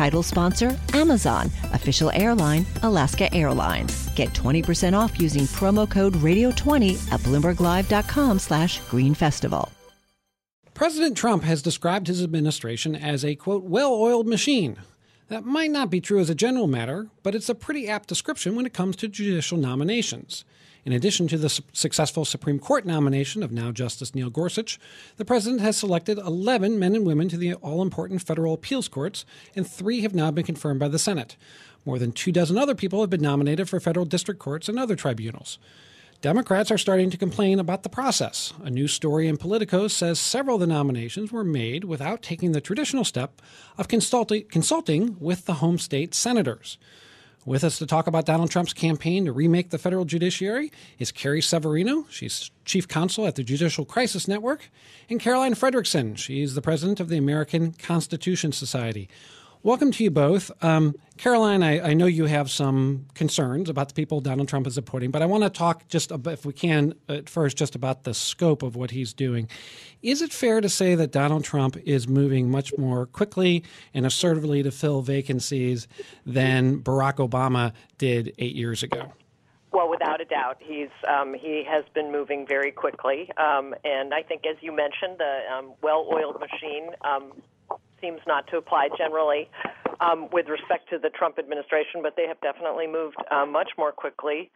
Title sponsor Amazon. Official airline Alaska Airlines. Get 20% off using promo code Radio20 at BloombergLive.com slash Green Festival. President Trump has described his administration as a, quote, well oiled machine. That might not be true as a general matter, but it's a pretty apt description when it comes to judicial nominations. In addition to the su- successful Supreme Court nomination of now Justice Neil Gorsuch, the president has selected 11 men and women to the all important federal appeals courts, and three have now been confirmed by the Senate. More than two dozen other people have been nominated for federal district courts and other tribunals. Democrats are starting to complain about the process. A new story in Politico says several of the nominations were made without taking the traditional step of consulti- consulting with the home state senators. With us to talk about Donald Trump's campaign to remake the federal judiciary is Carrie Severino. She's chief counsel at the Judicial Crisis Network, and Caroline Fredrickson. She's the president of the American Constitution Society. Welcome to you both. Um, Caroline, I, I, know you have some concerns about the people Donald Trump is appointing, but I want to talk just, about, if we can, at first, just about the scope of what he's doing. Is it fair to say that Donald Trump is moving much more quickly and assertively to fill vacancies than Barack Obama did eight years ago? Well, without a doubt, he's um, he has been moving very quickly, um, and I think, as you mentioned, the um, well-oiled machine um, seems not to apply generally um, with respect to the Trump administration, but they have definitely moved uh, much more quickly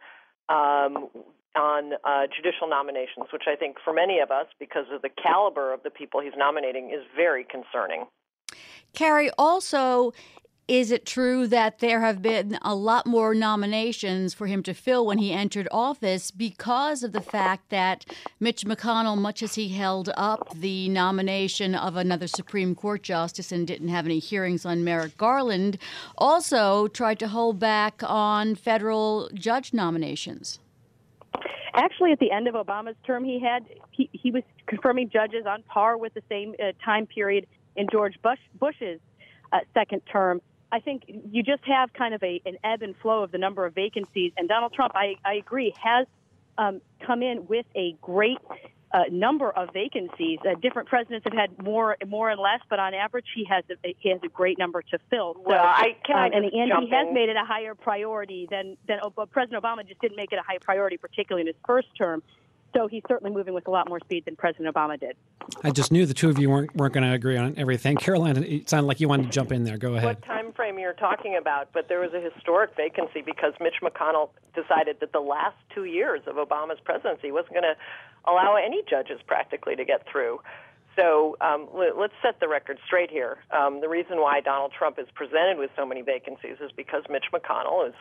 um, on uh, judicial nominations, which I think for many of us, because of the caliber of the people he's nominating, is very concerning. Carrie, also, is it true that there have been a lot more nominations for him to fill when he entered office because of the fact that Mitch McConnell, much as he held up the nomination of another Supreme Court justice and didn't have any hearings on Merrick Garland, also tried to hold back on federal judge nominations? Actually, at the end of Obama's term, he had he, he was confirming judges on par with the same uh, time period in George Bush Bush's uh, second term. I think you just have kind of a, an ebb and flow of the number of vacancies. And Donald Trump, I, I agree, has um, come in with a great uh, number of vacancies. Uh, different presidents have had more, more and less, but on average, he has a, he has a great number to fill. So, well, I can um, and, and he has made it a higher priority than than uh, President Obama just didn't make it a high priority, particularly in his first term. So he's certainly moving with a lot more speed than President Obama did. I just knew the two of you weren't weren't going to agree on everything. Caroline, it sounded like you wanted to jump in there. Go ahead. What time frame you're talking about? But there was a historic vacancy because Mitch McConnell decided that the last two years of Obama's presidency wasn't going to allow any judges practically to get through. So um, let, us set the record straight here. Um, the reason why Donald Trump is presented with so many vacancies is because Mitch McConnell is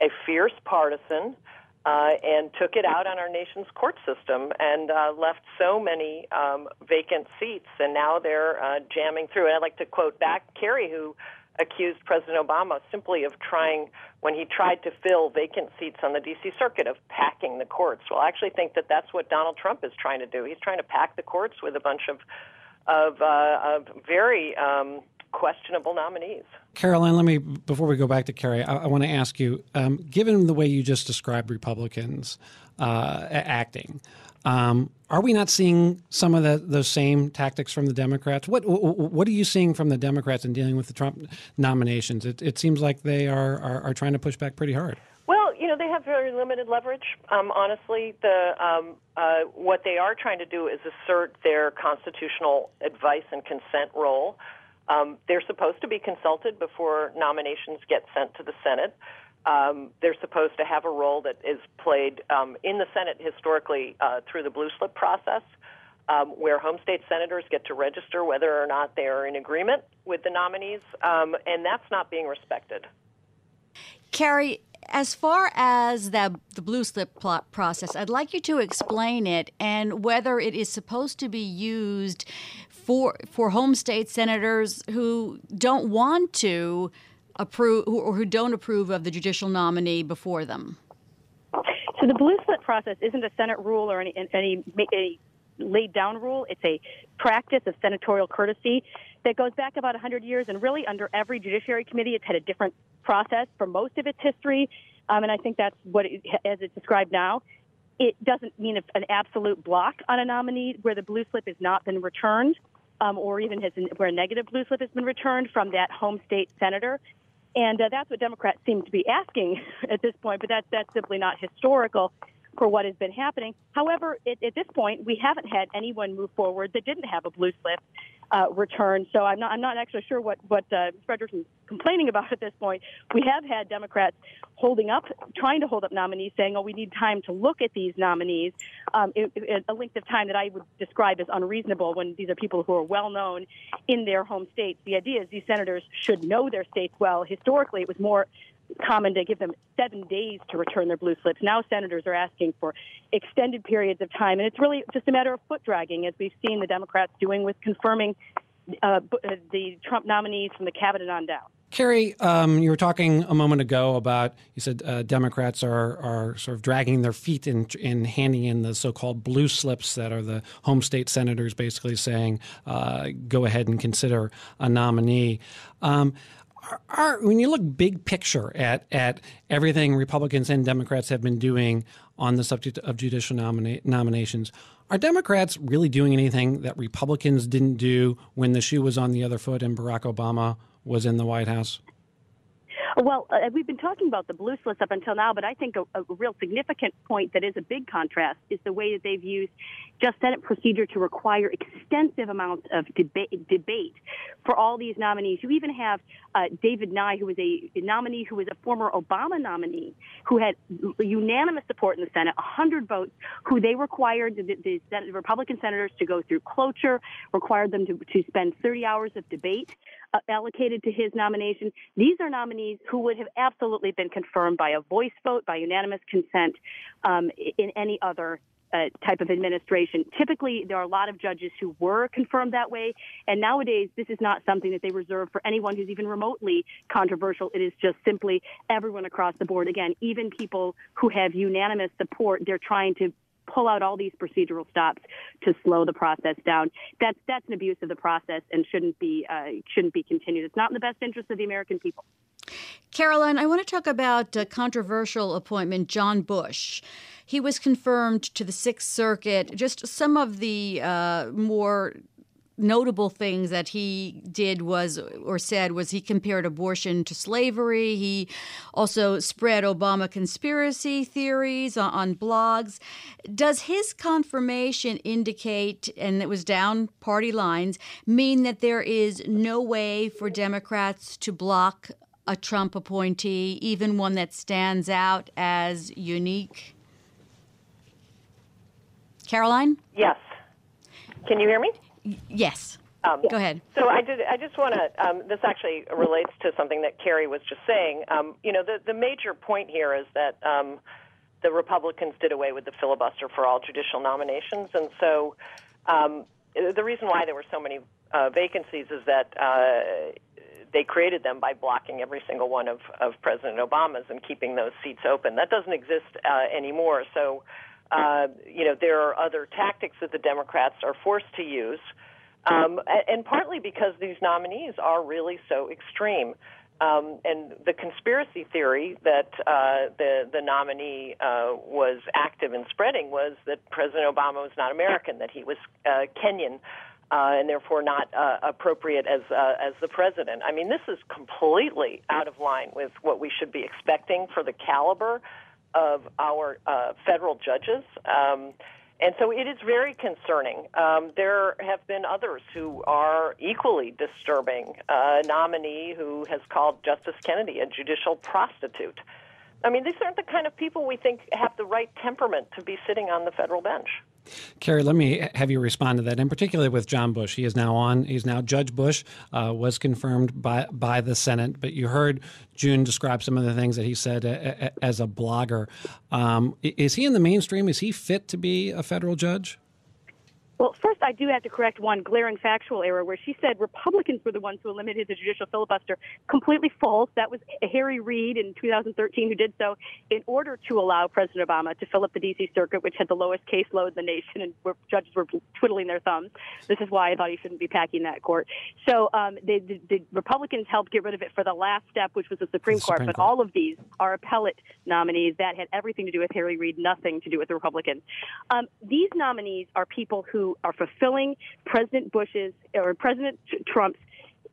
a fierce partisan uh, and took it out on our nation's court system and uh, left so many um, vacant seats, and now they're uh, jamming through. And I'd like to quote back Carrie, who accused President Obama simply of trying, when he tried to fill vacant seats on the D.C. Circuit, of packing the courts. Well, I actually think that that's what Donald Trump is trying to do. He's trying to pack the courts with a bunch of of, uh, of very um, questionable nominees. Caroline, let me before we go back to Carrie, I, I want to ask you, um, given the way you just described Republicans uh, acting. Um, are we not seeing some of the, those same tactics from the Democrats? What what are you seeing from the Democrats in dealing with the Trump nominations? It, it seems like they are, are, are trying to push back pretty hard. Well, you know they have very limited leverage. Um, honestly, the um, uh, what they are trying to do is assert their constitutional advice and consent role. Um, they're supposed to be consulted before nominations get sent to the Senate. Um, they're supposed to have a role that is played um, in the Senate historically uh, through the blue slip process. um, where home state senators get to register whether or not they are in agreement with the nominees, um, and that's not being respected. Carrie, as far as the, blue slip plot process, I'd like you to explain it and whether it is supposed to be used for for home state senators who don't want to approve or who don't approve of the judicial nominee before them. So the blue slip process isn't a Senate rule or any, any, any laid down rule. It's a practice of senatorial courtesy that goes back about 100 years, and really under every judiciary committee, it's had a different process for most of its history. Um, and I think that's what, it, as it's described now, it doesn't mean an absolute block on a nominee where the blue slip has not been returned, um, or even has where a negative blue slip has been returned from that home state senator. And uh, that's what Democrats seem to be asking at this point, but that's that's simply not historical for what has been happening. However, it, at this point, we haven't had anyone move forward that didn't have a blue slip uh, return. So I'm not, I'm not actually sure what, what uh, Fredrickson is complaining about at this point. We have had Democrats holding up, trying to hold up nominees, saying, oh, we need time to look at these nominees, um, it, it, a length of time that I would describe as unreasonable when these are people who are well known in their home states. The idea is these senators should know their states well. Historically, it was more common to give them seven days to return their blue slips. Now senators are asking for extended periods of time, and it's really just a matter of foot dragging, as we've seen the Democrats doing with confirming uh, uh, the Trump nominees from the cabinet on down. Carrie, um, you were talking a moment ago about you said uh, Democrats are are sort of dragging their feet in in handing in the so-called blue slips that are the home state senators basically saying uh, go ahead and consider a nominee. Um, are, when you look big picture at at everything Republicans and Democrats have been doing on the subject of judicial nomina- nominations, are Democrats really doing anything that Republicans didn't do when the shoe was on the other foot and Barack Obama was in the White House? Well, uh, we've been talking about the blue slips up until now, but I think a, a, real significant point that is a big contrast is the way that they've used just Senate procedure to require extensive amounts of deba- debate for all these nominees. You even have uh, David Nye, who was a, nominee who was a former Obama nominee, who had unanimous support in the Senate, 100 votes, who they required the, the, the Republican senators to go through cloture, required them to, to spend 30 hours of debate uh, allocated to his nomination. These are nominees who would have absolutely been confirmed by a voice vote, by unanimous consent, um, in any other uh, type of administration. Typically, there are a lot of judges who were confirmed that way, and nowadays this is not something that they reserve for anyone who's even remotely controversial. It is just simply everyone across the board. Again, even people who have unanimous support, they're trying to pull out all these procedural stops to slow the process down. That's that's an abuse of the process and shouldn't be uh, shouldn't be continued. It's not in the best interest of the American people. Caroline, I want to talk about a controversial appointment, John Bush. He was confirmed to the Sixth Circuit. Just some of the uh, more notable things that he did was or said was he compared abortion to slavery. He also spread Obama conspiracy theories on, on, blogs. Does his confirmation indicate, and it was down party lines, mean that there is no way for Democrats to block a Trump appointee, even one that stands out as unique? Caroline? Yes. Can you hear me? yes. Um, Go ahead. So I did. I just want to. Um, this actually relates to something that Carrie was just saying. Um, you know, the the major point here is that um, the Republicans did away with the filibuster for all judicial nominations, and so um, the reason why there were so many uh, vacancies is that. Uh, they created them by blocking every single one of, of President Obama's and keeping those seats open. That doesn't exist uh, anymore. So uh, you know, there are other tactics that the Democrats are forced to use, um, and partly because these nominees are really so extreme. Um, and the conspiracy theory that uh, the the nominee uh, was active in spreading was that President Obama was not American, that he was uh, Kenyan, uh, and therefore not uh, appropriate as uh, as the president. I mean, this is completely out of line with what we should be expecting for the caliber of our uh, federal judges. Um, and so it is very concerning. Um, there have been others who are equally disturbing. A nominee who has called Justice Kennedy a judicial prostitute. I mean, these aren't the kind of people we think have the right temperament to be sitting on the federal bench. Carrie, let me have you respond to that, and particularly with John Bush. He is now on. He's now Judge Bush, uh, was confirmed by by the Senate. But you heard June describe some of the things that he said a, a, as a blogger. Um, is he in the mainstream? Is he fit to be a federal judge? Well, first, I do have to correct one glaring factual error where she said Republicans were the ones who eliminated the judicial filibuster. Completely false. That was Harry Reid in 2013 who did so in order to allow President Obama to fill up the D.C. Circuit, which had the lowest caseload in the nation, and where judges were twiddling their thumbs. This is why I thought he shouldn't be packing that court. So um, the, the, the, Republicans helped get rid of it for the last step, which was the Supreme, the Court. Supreme but all of these are appellate nominees that had everything to do with Harry Reid, nothing to do with the Republicans. Um, these nominees are people who are fulfilling President Bush's or President Trump's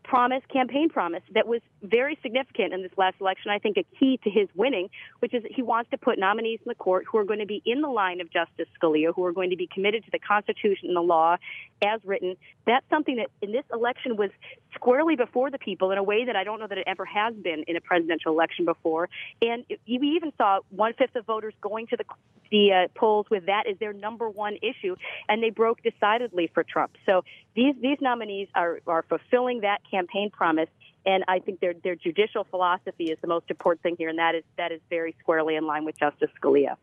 promise, campaign promise that was very significant in this last election. I think a key to his winning, which is that he wants to put nominees in the court who are going to be in the line of Justice Scalia, who are going to be committed to the Constitution and the law as written. That's something that in this election was squarely before the people in a way that I don't know that it ever has been in a presidential election before. And we even saw one fifth of voters going to the the uh, polls with that as their number one issue, and they broke decidedly for Trump. So these these nominees are are fulfilling that campaign promise. And I think their their judicial philosophy is the most important thing here, and that is that is very squarely in line with Justice Scalia.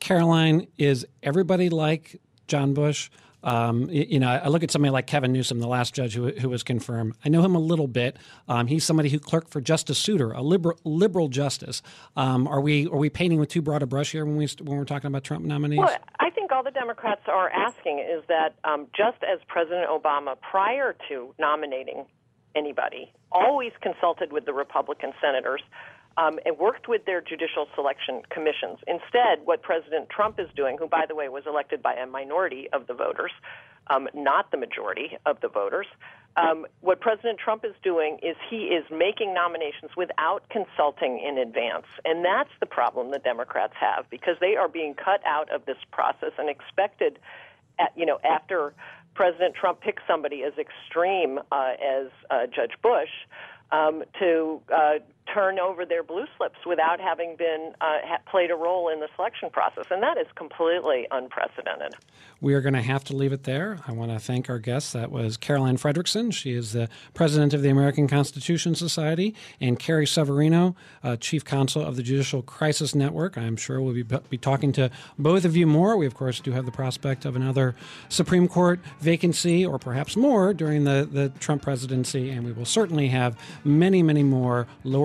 Caroline, is everybody like John Bush? Um, you know, I look at somebody like Kevin Newsom, the last judge who, who was confirmed. I know him a little bit. Um, he's somebody who clerked for Justice Souter, a liberal liberal justice. Um, are we are we painting with too broad a brush here when we when we're talking about Trump nominees? Well, I think all the Democrats are asking is that um, just as President Obama, prior to nominating anybody, always consulted with the Republican senators um, and worked with their judicial selection commissions. Instead, what President Trump is doing, who, by the way, was elected by a minority of the voters, um, not the majority of the voters, um, what President Trump is doing is he is making nominations without consulting in advance. And that's the problem the Democrats have because they are being cut out of this process and expected, at, you know, after President Trump picks somebody as extreme uh, as uh, Judge Bush, um, to uh, turn over their blue slips without having been uh, ha- played a role in the selection process, and that is completely unprecedented. We are going to have to leave it there. I want to thank our guests. That was Caroline Fredrickson. She is the president of the American Constitution Society, and Carrie Severino, uh, chief counsel of the Judicial Crisis Network. I'm sure we'll be, be talking to both of you more. We, of course, do have the prospect of another Supreme Court vacancy, or perhaps more, during the, the Trump presidency, and we will certainly have many, many more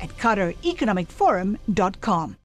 at QatarEconomicForum.com.